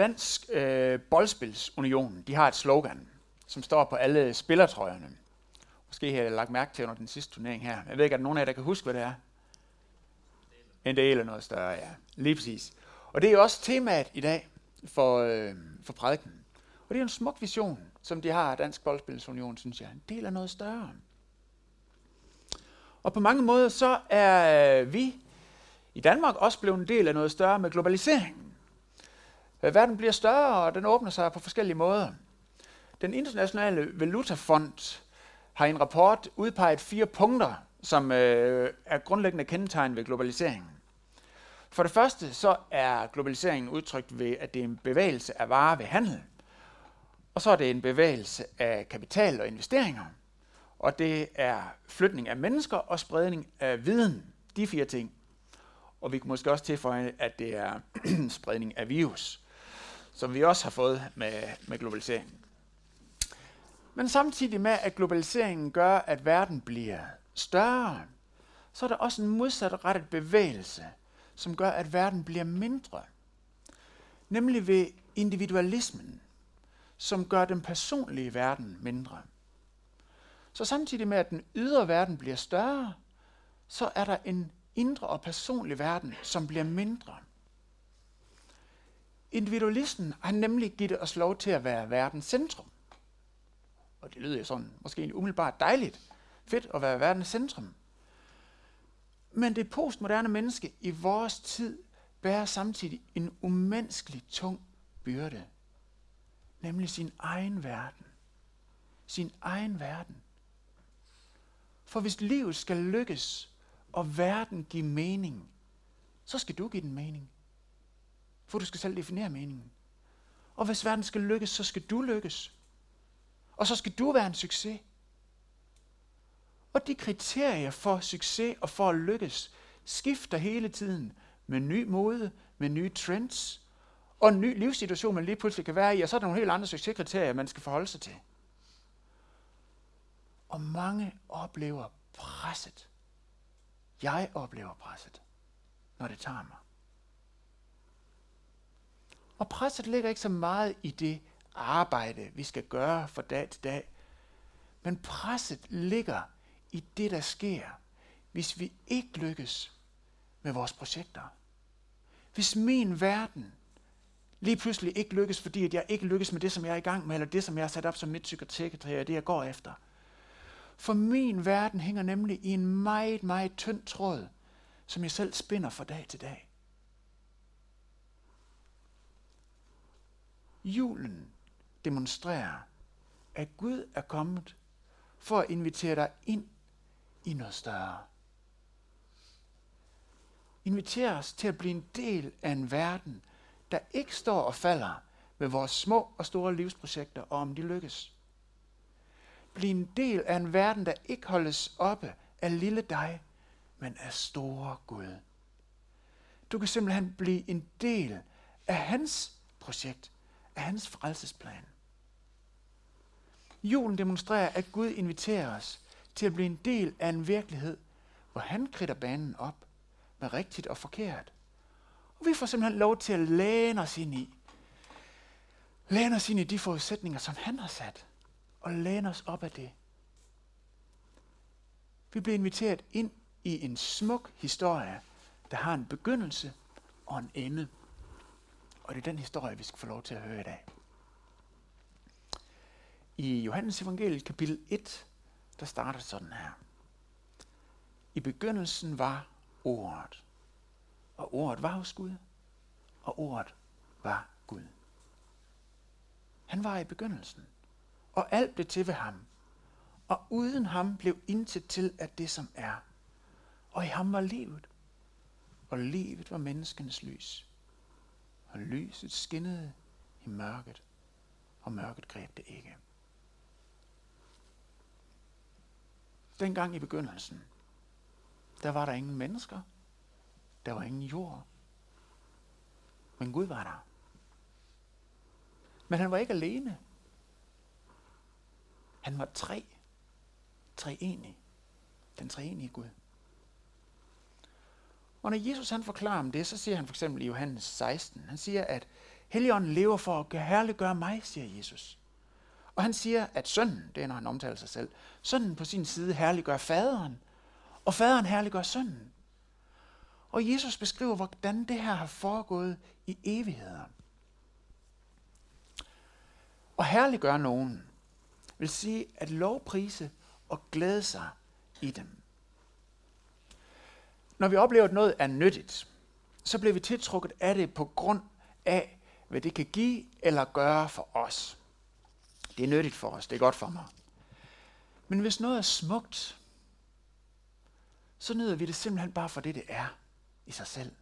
Dansk øh, Boldspilsunion, de har et slogan, som står på alle spillertrøjerne. Måske har jeg lagt mærke til under den sidste turnering her. Jeg ved ikke, er der nogen af jer, der kan huske, hvad det er? En del eller noget større, ja. Lige præcis. Og det er jo også temaet i dag for, øh, for prædiken. Og det er en smuk vision, som de har, Dansk Boldspilsunion, synes jeg. En del af noget større. Og på mange måder så er øh, vi i Danmark også blevet en del af noget større med globaliseringen. Øh, verden bliver større, og den åbner sig på forskellige måder. Den internationale valutafond har i en rapport udpeget fire punkter, som øh, er grundlæggende kendetegn ved globaliseringen. For det første så er globaliseringen udtrykt ved, at det er en bevægelse af varer ved handel, og så er det en bevægelse af kapital og investeringer, og det er flytning af mennesker og spredning af viden. De fire ting. Og vi kan måske også tilføje, at det er spredning af virus, som vi også har fået med, med globaliseringen. Men samtidig med, at globaliseringen gør, at verden bliver større, så er der også en modsatrettet bevægelse, som gør, at verden bliver mindre. Nemlig ved individualismen, som gør den personlige verden mindre. Så samtidig med, at den ydre verden bliver større, så er der en indre og personlig verden, som bliver mindre. Individualisten har nemlig givet os lov til at være verdens centrum. Og det lyder jo sådan, måske umiddelbart dejligt, fedt at være verdens centrum. Men det postmoderne menneske i vores tid bærer samtidig en umenneskelig tung byrde. Nemlig sin egen verden. Sin egen verden. For hvis livet skal lykkes, og verden give mening, så skal du give den mening. For du skal selv definere meningen. Og hvis verden skal lykkes, så skal du lykkes. Og så skal du være en succes. Og de kriterier for succes og for at lykkes skifter hele tiden med ny mode, med nye trends og en ny livssituation, man lige pludselig kan være i, og så er der nogle helt andre succeskriterier, man skal forholde sig til. Og mange oplever presset. Jeg oplever presset, når det tager mig. Og presset ligger ikke så meget i det arbejde, vi skal gøre fra dag til dag. Men presset ligger i det, der sker, hvis vi ikke lykkes med vores projekter. Hvis min verden lige pludselig ikke lykkes, fordi at jeg ikke lykkes med det, som jeg er i gang med, eller det, som jeg har sat op som mit psykotekretær, det jeg går efter. For min verden hænger nemlig i en meget, meget tynd tråd, som jeg selv spinder fra dag til dag. Julen demonstrerer, at Gud er kommet for at invitere dig ind i noget større. Inviter os til at blive en del af en verden, der ikke står og falder med vores små og store livsprojekter, og om de lykkes. Bliv en del af en verden, der ikke holdes oppe af lille dig, men af store Gud. Du kan simpelthen blive en del af hans projekt, af hans frelsesplan. Julen demonstrerer, at Gud inviterer os til at blive en del af en virkelighed, hvor han kridter banen op med rigtigt og forkert. Og vi får simpelthen lov til at læne os ind i. Læne os ind i de forudsætninger, som han har sat. Og læne os op af det. Vi bliver inviteret ind i en smuk historie, der har en begyndelse og en ende. Og det er den historie, vi skal få lov til at høre i dag. I Johannes evangeliet kapitel 1, der starter sådan her. I begyndelsen var ordet, og ordet var hos Gud, og ordet var Gud. Han var i begyndelsen, og alt blev til ved ham, og uden ham blev intet til af det, som er. Og i ham var livet, og livet var menneskenes lys. Og lyset skinnede i mørket, og mørket greb det ikke. Dengang i begyndelsen, der var der ingen mennesker. Der var ingen jord. Men Gud var der. Men han var ikke alene. Han var tre. Treenig. Den treenige Gud. Og når Jesus han forklarer om det, så siger han for eksempel i Johannes 16, han siger, at Helligånden lever for at herliggøre mig, siger Jesus. Og han siger, at sønnen, det er når han omtaler sig selv, sønnen på sin side herliggør faderen, og faderen herliggør sønnen. Og Jesus beskriver, hvordan det her har foregået i evigheder. Og herliggøre nogen vil sige at lovprise og glæde sig i dem. Når vi oplever, at noget er nyttigt, så bliver vi tiltrukket af det på grund af, hvad det kan give eller gøre for os. Det er nyttigt for os, det er godt for mig. Men hvis noget er smukt, så nyder vi det simpelthen bare for det, det er i sig selv.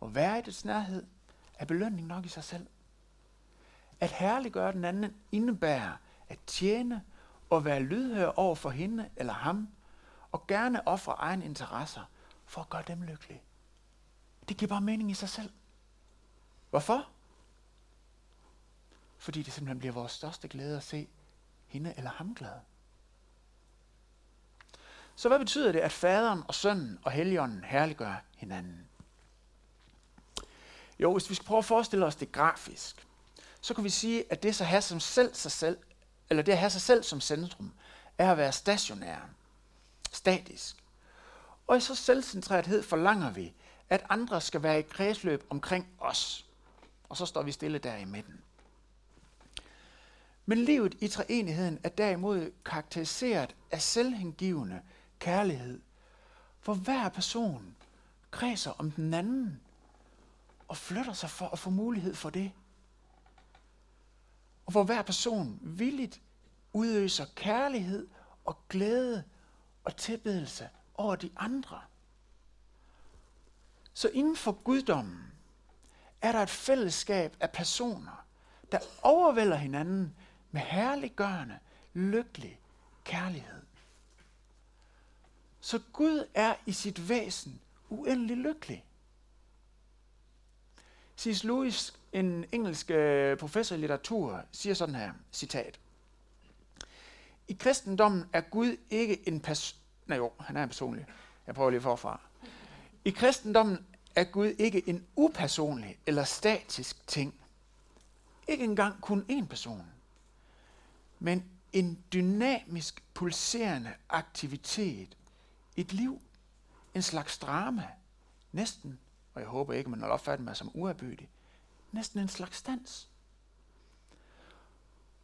Og være i dets nærhed er belønning nok i sig selv. At herliggøre den anden indebærer at tjene og være lydhør over for hende eller ham, og gerne ofre egen interesser for at gøre dem lykkelige. Det giver bare mening i sig selv. Hvorfor? Fordi det simpelthen bliver vores største glæde at se hende eller ham glad. Så hvad betyder det, at faderen og sønnen og helligånden herliggør hinanden? Jo, hvis vi skal prøve at forestille os det grafisk, så kan vi sige, at det så have som selv sig selv, eller det at have sig selv som centrum, er at være stationær, statisk. Og i så selvcentrerethed forlanger vi, at andre skal være i kredsløb omkring os. Og så står vi stille der i midten. Men livet i treenigheden er derimod karakteriseret af selvhengivende kærlighed, hvor hver person kredser om den anden og flytter sig for at få mulighed for det. Og hvor hver person villigt udøser kærlighed og glæde og tilbedelse over de andre. Så inden for guddommen er der et fællesskab af personer, der overvælder hinanden med herliggørende, lykkelig kærlighed. Så Gud er i sit væsen uendelig lykkelig. C.S. Lewis, en engelsk øh, professor i litteratur, siger sådan her, citat. I kristendommen er Gud ikke en person... Nej jo, han er en personlig. Jeg prøver lige forfra. I kristendommen er Gud ikke en upersonlig eller statisk ting. Ikke engang kun én person. Men en dynamisk, pulserende aktivitet. Et liv. En slags drama. Næsten, og jeg håber ikke, man har opfattet mig som uerbydig, næsten en slags dans.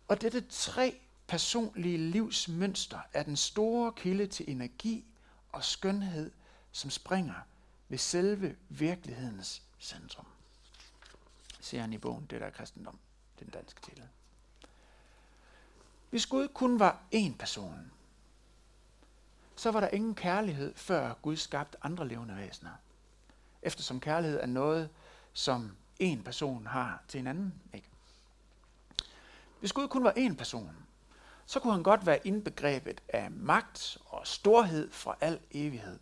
Og dette tre personlige livsmønster er den store kilde til energi og skønhed, som springer ved selve virkelighedens centrum. Ser han i bogen, det der er kristendom, den danske titel. Hvis Gud kun var én person, så var der ingen kærlighed, før Gud skabte andre levende væsener. Eftersom kærlighed er noget, som en person har til en anden. Ikke? Hvis Gud kun var én person, så kunne han godt være indbegrebet af magt og storhed fra al evighed.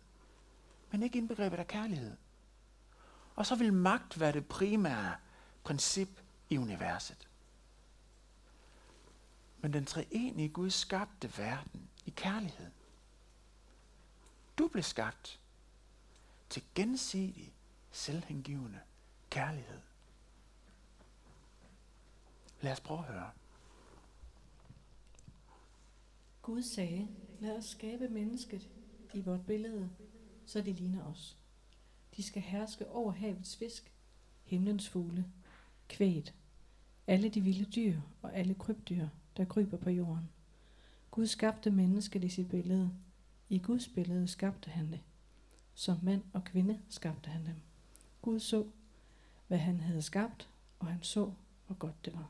Men ikke indbegrebet af kærlighed. Og så vil magt være det primære princip i universet. Men den treenige Gud skabte verden i kærlighed. Du blev skabt til gensidig, selvhengivende kærlighed. Lad os prøve at høre. Gud sagde, lad os skabe mennesket i vort billede, så de ligner os. De skal herske over havets fisk, himlens fugle, kvæget, alle de vilde dyr og alle krybdyr, der kryber på jorden. Gud skabte mennesket i sit billede. I Guds billede skabte han det. Som mand og kvinde skabte han dem. Gud så, hvad han havde skabt, og han så, hvor godt det var.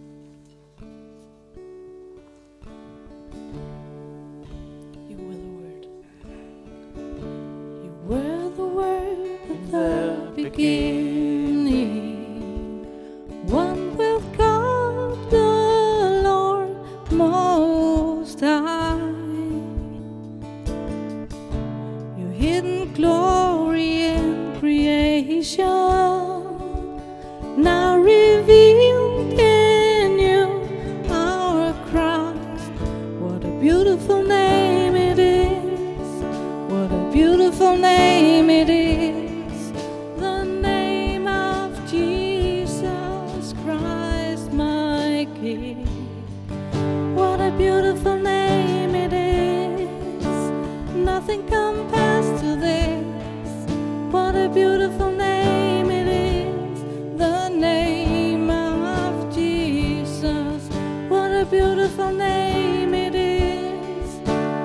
beautiful name it is,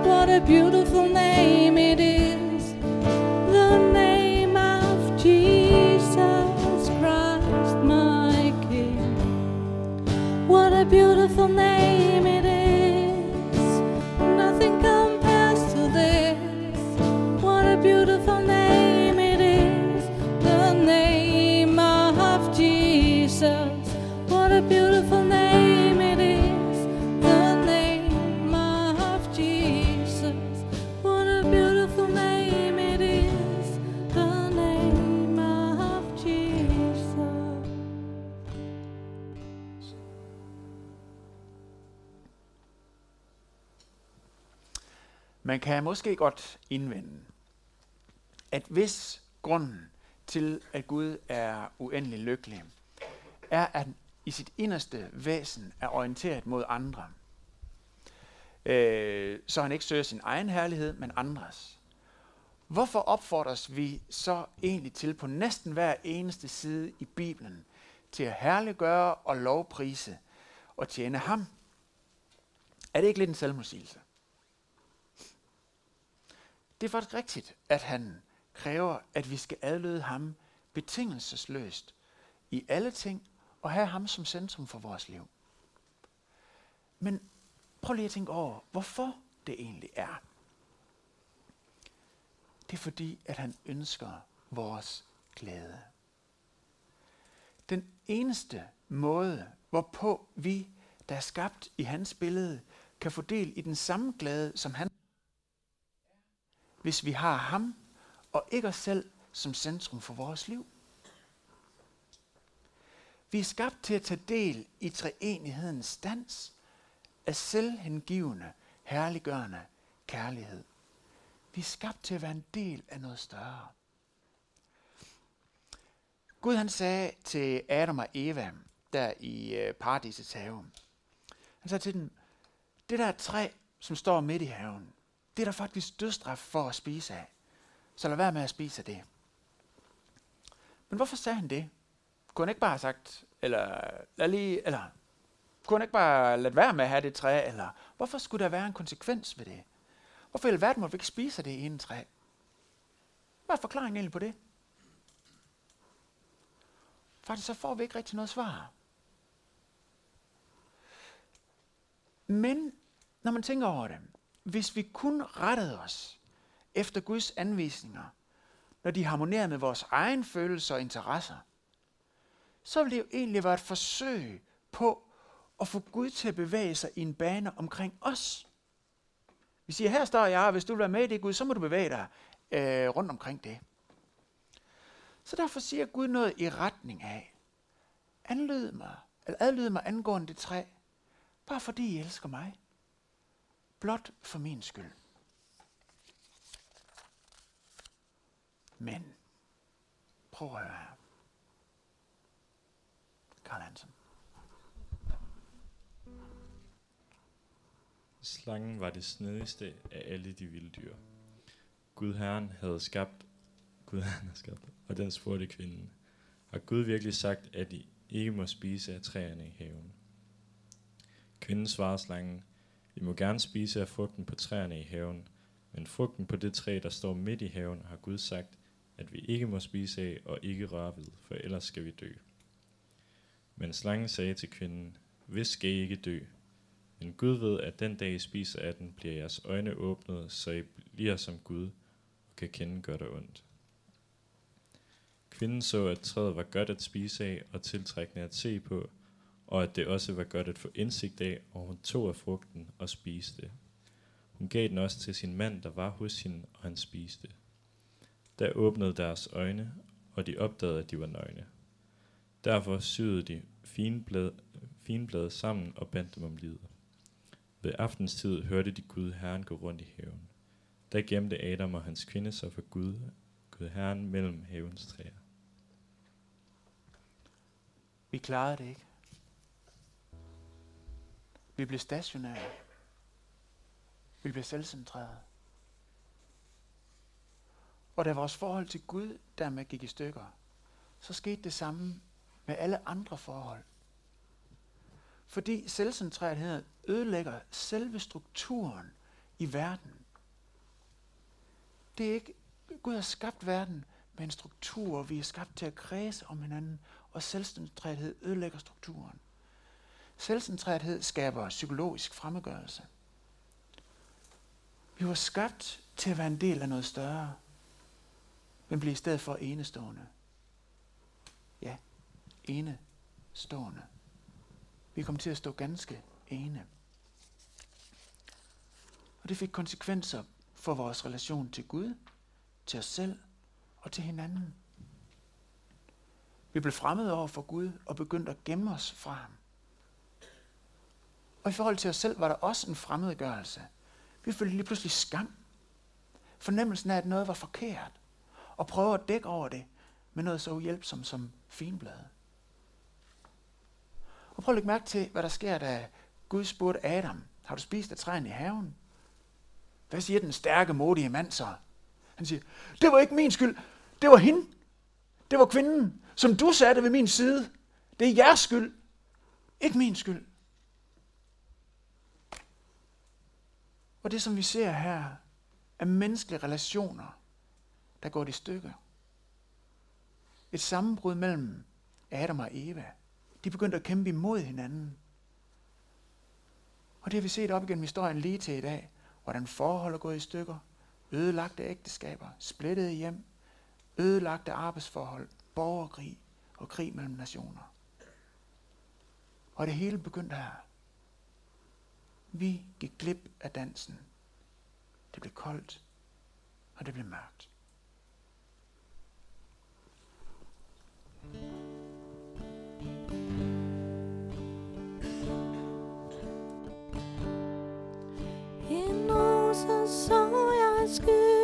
what a beautiful name it is, the name of Jesus Christ, my King. What a beautiful name it is, Man kan måske godt indvende, at hvis grunden til, at Gud er uendelig lykkelig, er, at i sit inderste væsen er orienteret mod andre, øh, så han ikke søger sin egen herlighed, men andres. Hvorfor opfordres vi så egentlig til på næsten hver eneste side i Bibelen til at herliggøre og lovprise og tjene ham? Er det ikke lidt en selvmodsigelse? Det er faktisk rigtigt, at han kræver, at vi skal adlyde ham betingelsesløst i alle ting og have ham som centrum for vores liv. Men prøv lige at tænke over, hvorfor det egentlig er. Det er fordi, at han ønsker vores glæde. Den eneste måde, hvorpå vi, der er skabt i hans billede, kan få del i den samme glæde, som han hvis vi har ham og ikke os selv som centrum for vores liv. Vi er skabt til at tage del i treenighedens dans af selvhengivende, herliggørende kærlighed. Vi er skabt til at være en del af noget større. Gud han sagde til Adam og Eva, der i øh, paradisets have, han sagde til dem, det der træ, som står midt i haven, det er der faktisk dødstraf for at spise af. Så lad være med at spise af det. Men hvorfor sagde han det? Kunne han ikke bare have sagt, eller lad lige, eller kunne han ikke bare lade være med at have det træ, eller hvorfor skulle der være en konsekvens ved det? Hvorfor i alverden må vi ikke spise af det ene træ? Hvad er forklaringen egentlig på det? Faktisk så får vi ikke rigtig noget svar. Men når man tænker over det, hvis vi kun rettede os efter Guds anvisninger, når de harmonerer med vores egen følelser og interesser, så vil det jo egentlig være et forsøg på at få Gud til at bevæge sig i en bane omkring os. Vi siger, her står jeg, og hvis du vil være med i det Gud, så må du bevæge dig øh, rundt omkring det. Så derfor siger Gud noget i retning af, anlyd mig, eller adlyd mig angående det træ, bare fordi I elsker mig blot for min skyld. Men, prøv at høre her. Karl Hansen. Slangen var det snedigste af alle de vilde dyr. Gud Herren havde skabt, Gud Herren havde skabt, og den spurgte kvinden, har Gud virkelig sagt, at I ikke må spise af træerne i haven? Kvinden svarede slangen, i må gerne spise af frugten på træerne i haven, men frugten på det træ, der står midt i haven, har Gud sagt, at vi ikke må spise af og ikke røre ved, for ellers skal vi dø. Men slangen sagde til kvinden, hvis skal I ikke dø, men Gud ved, at den dag I spiser af den, bliver jeres øjne åbnet, så I bliver som Gud og kan kende godt og ondt. Kvinden så, at træet var godt at spise af og tiltrækkende at se på, og at det også var godt at få indsigt af, og hun tog af frugten og spiste. Hun gav den også til sin mand, der var hos hende, og han spiste. Der åbnede deres øjne, og de opdagede, at de var nøgne. Derfor syede de finblad, finblade sammen og bandt dem om livet. Ved aftenstid hørte de Gud Herren gå rundt i haven. Der gemte Adam og hans kvinde sig for Gud, Gud Herren mellem havens træer. Vi klarede det ikke. Vi bliver stationære. Vi bliver selvcentrerede. Og da vores forhold til Gud dermed gik i stykker, så skete det samme med alle andre forhold. Fordi selvcentrerethed ødelægger selve strukturen i verden. Det er ikke, Gud har skabt verden med en struktur, vi er skabt til at kredse om hinanden, og selvcentrerethed ødelægger strukturen. Selvcentrerethed skaber psykologisk fremmedgørelse. Vi var skabt til at være en del af noget større, men bliver i stedet for enestående. Ja, enestående. Vi kom til at stå ganske ene. Og det fik konsekvenser for vores relation til Gud, til os selv og til hinanden. Vi blev fremmede over for Gud og begyndte at gemme os fra ham. Og i forhold til os selv var der også en fremmedgørelse. Vi følte lige pludselig skam. Fornemmelsen af, at noget var forkert. Og prøve at dække over det med noget så uhjælpsomt som finblade. Og prøv at lægge mærke til, hvad der sker, da Gud spurgte Adam, har du spist af træen i haven? Hvad siger den stærke, modige mand så? Han siger, det var ikke min skyld, det var hende. Det var kvinden, som du satte ved min side. Det er jeres skyld, ikke min skyld. Og det, som vi ser her, er menneskelige relationer, der går i stykker. Et sammenbrud mellem Adam og Eva. De begyndte at kæmpe imod hinanden. Og det har vi set op igennem historien lige til i dag. Hvordan forhold er gået i stykker. Ødelagte ægteskaber, splittede hjem, ødelagte arbejdsforhold, borgerkrig og krig mellem nationer. Og det hele begyndte her. Vi gik glip af dansen. Det blev koldt, og det blev mørkt. En rose så jeg skyder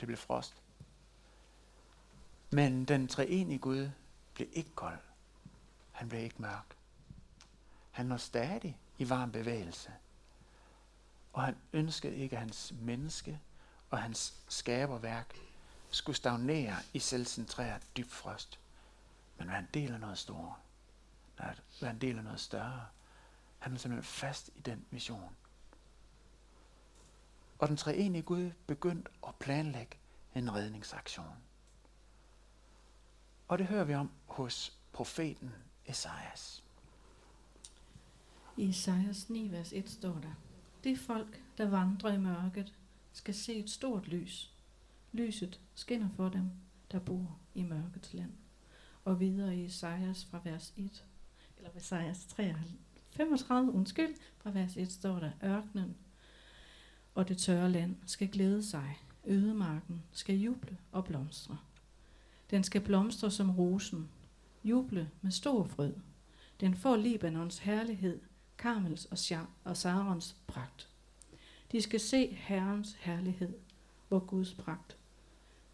og det blev frost. Men den treenige Gud blev ikke kold. Han blev ikke mørk. Han var stadig i varm bevægelse. Og han ønskede ikke, at hans menneske og hans skaberværk skulle stagnere i selvcentreret dyb frost, men være en del af noget stort. Være en del af noget større. Han var simpelthen fast i den mission. Og den treenige Gud begyndte at planlægge en redningsaktion. Og det hører vi om hos profeten Esajas. I Esajas 9, vers 1 står der, Det folk, der vandrer i mørket, skal se et stort lys. Lyset skinner for dem, der bor i mørkets land. Og videre i Esajas fra vers 1, eller Esajas 33, 35, undskyld, fra vers 1 står der, Ørkenen og det tørre land skal glæde sig. Ødemarken skal juble og blomstre. Den skal blomstre som rosen, juble med stor frød. Den får Libanons herlighed, Karmels og, Sjar- og Sarons pragt. De skal se Herrens herlighed, hvor Guds pragt.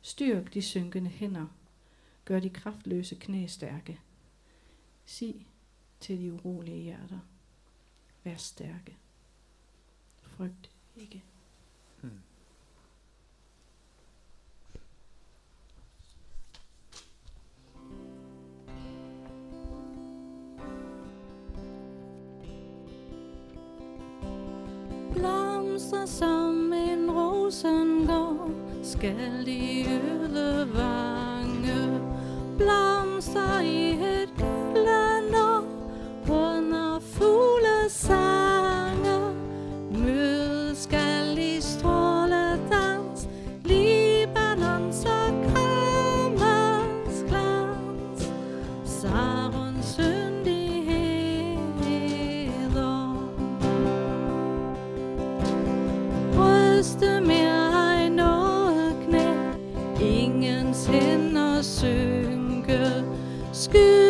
Styrk de synkende hænder. Gør de kraftløse knæ stærke. Sig til de urolige hjerter. Vær stærke. Frygt ikke. Hmm. Blomster som en rosengård skal de øde vange Blomster i et gyldent Ryste mere ej noget knæ Ingens hænder synke Skyld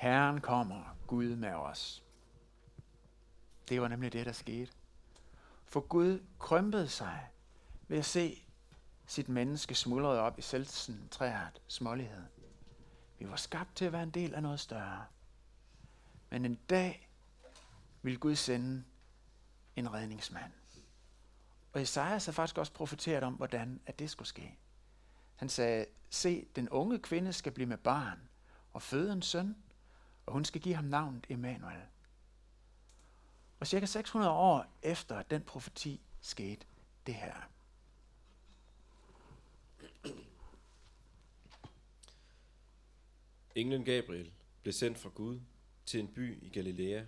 Herren kommer, Gud med os. Det var nemlig det, der skete. For Gud krympede sig ved at se sit menneske smuldret op i selvcentræret smålighed. Vi var skabt til at være en del af noget større. Men en dag vil Gud sende en redningsmand. Og Esajas har faktisk også profeteret om, hvordan at det skulle ske. Han sagde, se, den unge kvinde skal blive med barn og føde en søn, og hun skal give ham navnet Emmanuel. Og cirka 600 år efter at den profeti skete det her. Englen Gabriel blev sendt fra Gud til en by i Galilea,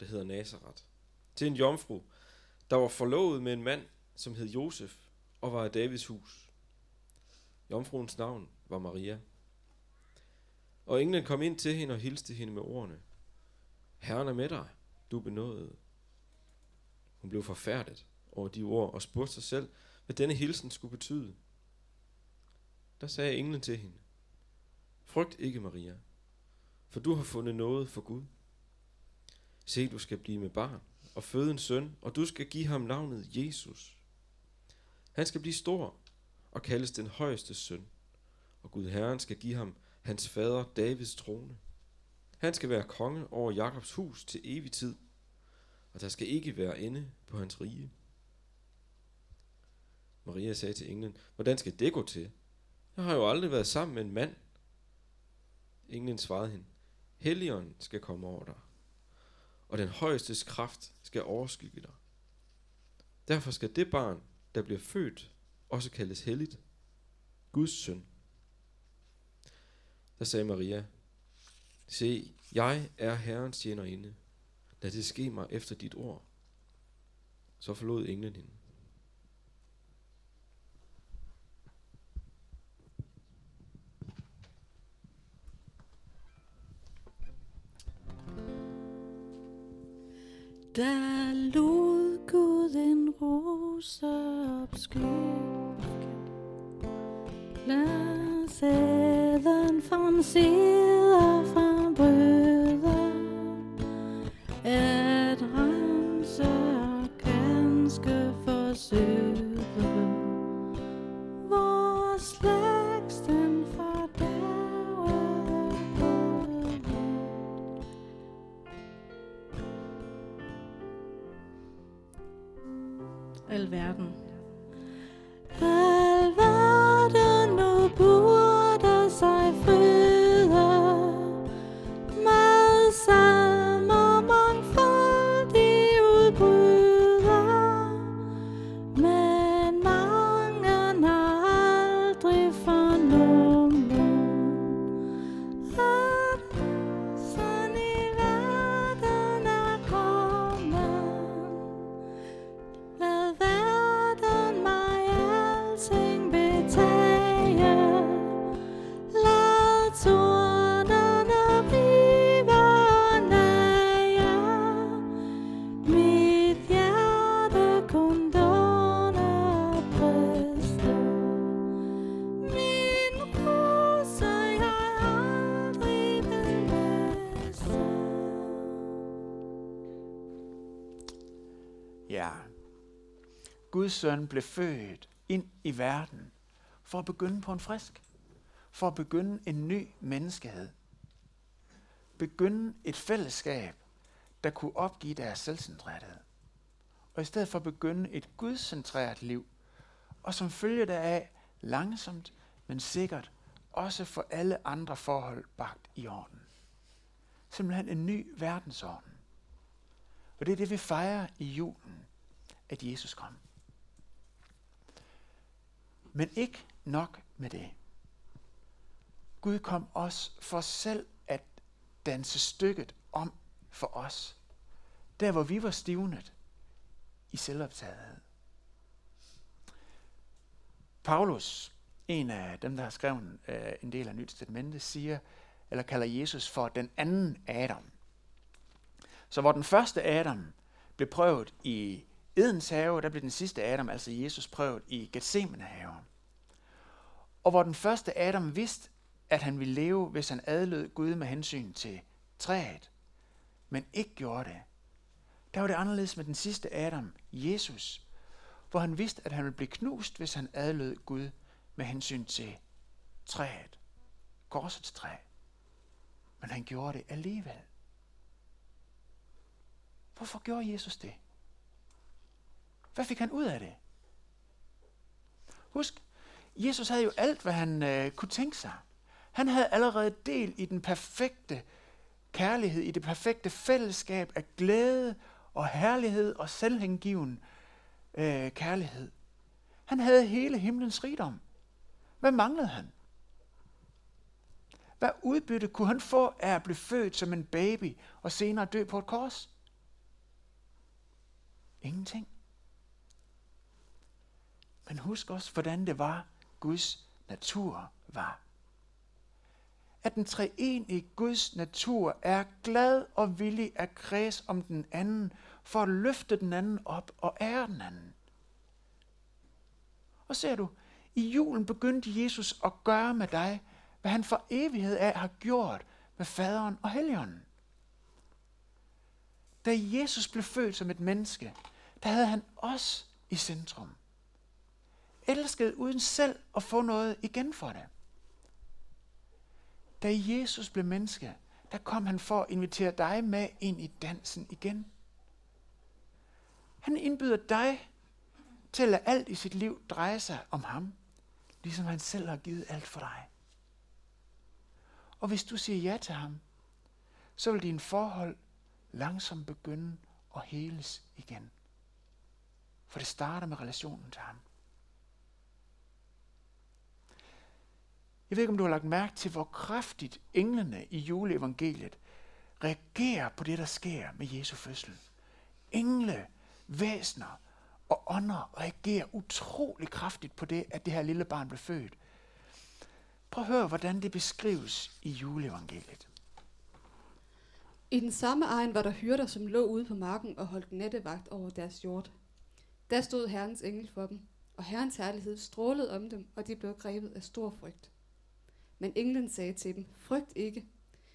der hedder Nazareth. Til en jomfru, der var forlovet med en mand, som hed Josef og var af Davids hus. Jomfruens navn var Maria. Og englen kom ind til hende og hilste hende med ordene. Herren er med dig, du er benådet. Hun blev forfærdet over de ord og spurgte sig selv, hvad denne hilsen skulle betyde. Der sagde englen til hende, Frygt ikke, Maria, for du har fundet noget for Gud. Se, du skal blive med barn og føde en søn, og du skal give ham navnet Jesus. Han skal blive stor og kaldes den højeste søn, og Gud Herren skal give ham hans fader Davids trone. Han skal være konge over Jakobs hus til evig tid, og der skal ikke være ende på hans rige. Maria sagde til englen, hvordan skal det gå til? Jeg har jo aldrig været sammen med en mand. Englen svarede hende, Helligånden skal komme over dig, og den højestes kraft skal overskygge dig. Derfor skal det barn, der bliver født, også kaldes helligt, Guds søn. Der sagde Maria, Se, jeg er Herrens tjenerinde. Lad det ske mig efter dit ord. Så forlod englen hende. Der lod Gud en rose opskyde. Lad sæden from sider fra brødre, at rense og ganske forsøge. Søn blev født ind i verden for at begynde på en frisk. For at begynde en ny menneskehed. Begynde et fællesskab, der kunne opgive deres selvcentrerethed. Og i stedet for begynde et gudcentreret liv, og som følge deraf langsomt, men sikkert, også for alle andre forhold bagt i orden. Simpelthen en ny verdensorden. Og det er det, vi fejrer i julen, at Jesus kom. Men ikke nok med det. Gud kom også for selv at danse stykket om for os. Der hvor vi var stivnet i selvoptagethed. Paulus, en af dem, der har skrevet øh, en del af Nyt Testamentet, siger, eller kalder Jesus for den anden Adam. Så hvor den første Adam blev prøvet i Edens have, der blev den sidste Adam, altså Jesus, prøvet i Gethsemane have. Og hvor den første Adam vidste, at han ville leve, hvis han adlød Gud med hensyn til træet, men ikke gjorde det. Der var det anderledes med den sidste Adam, Jesus, hvor han vidste, at han ville blive knust, hvis han adlød Gud med hensyn til træet, korsets træ. Men han gjorde det alligevel. Hvorfor gjorde Jesus det? Hvad fik han ud af det? Husk, Jesus havde jo alt, hvad han øh, kunne tænke sig. Han havde allerede del i den perfekte kærlighed, i det perfekte fællesskab af glæde og herlighed og selvhengiven øh, kærlighed. Han havde hele himlens rigdom. Hvad manglede han? Hvad udbytte kunne han få af at blive født som en baby og senere dø på et kors? Ingenting. Men husk også, hvordan det var, Guds natur var. At den treenige Guds natur er glad og villig at kredse om den anden, for at løfte den anden op og ære den anden. Og ser du, i julen begyndte Jesus at gøre med dig, hvad han for evighed af har gjort med faderen og helligånden. Da Jesus blev født som et menneske, der havde han os i centrum. Elsket uden selv at få noget igen for det. Da Jesus blev menneske, der kom han for at invitere dig med ind i dansen igen. Han indbyder dig til at lade alt i sit liv dreje sig om ham, ligesom han selv har givet alt for dig. Og hvis du siger ja til ham, så vil din forhold langsomt begynde at heles igen. For det starter med relationen til ham. Jeg ved ikke, om du har lagt mærke til, hvor kraftigt englene i juleevangeliet reagerer på det, der sker med Jesu fødsel. Engle, væsner og ånder reagerer utrolig kraftigt på det, at det her lille barn blev født. Prøv at høre, hvordan det beskrives i juleevangeliet. I den samme egen var der hyrder, som lå ude på marken og holdt nattevagt over deres hjort. Der stod Herrens engel for dem, og Herrens herlighed strålede om dem, og de blev grebet af stor frygt. Men englen sagde til dem, frygt ikke.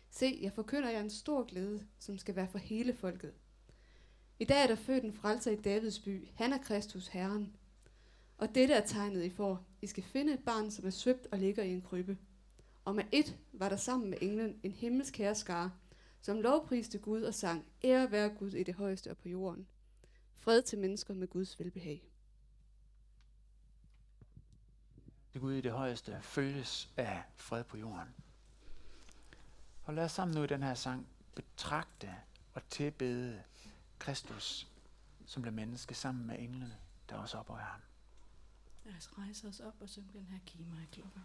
Se, jeg forkynder jer en stor glæde, som skal være for hele folket. I dag er der født en frelser i Davids by. Han er Kristus Herren. Og dette er tegnet, I får. I skal finde et barn, som er svøbt og ligger i en krybbe. Og med et var der sammen med englen en himmelsk herskare, som lovpriste Gud og sang, ære være Gud i det højeste og på jorden. Fred til mennesker med Guds velbehag. Det Gud i det højeste følges af fred på jorden. Og lad os sammen nu i den her sang betragte og tilbede Kristus, som blev menneske sammen med englene, der også ophøjer ham. Lad os rejse os op og synge den her kima i klokken.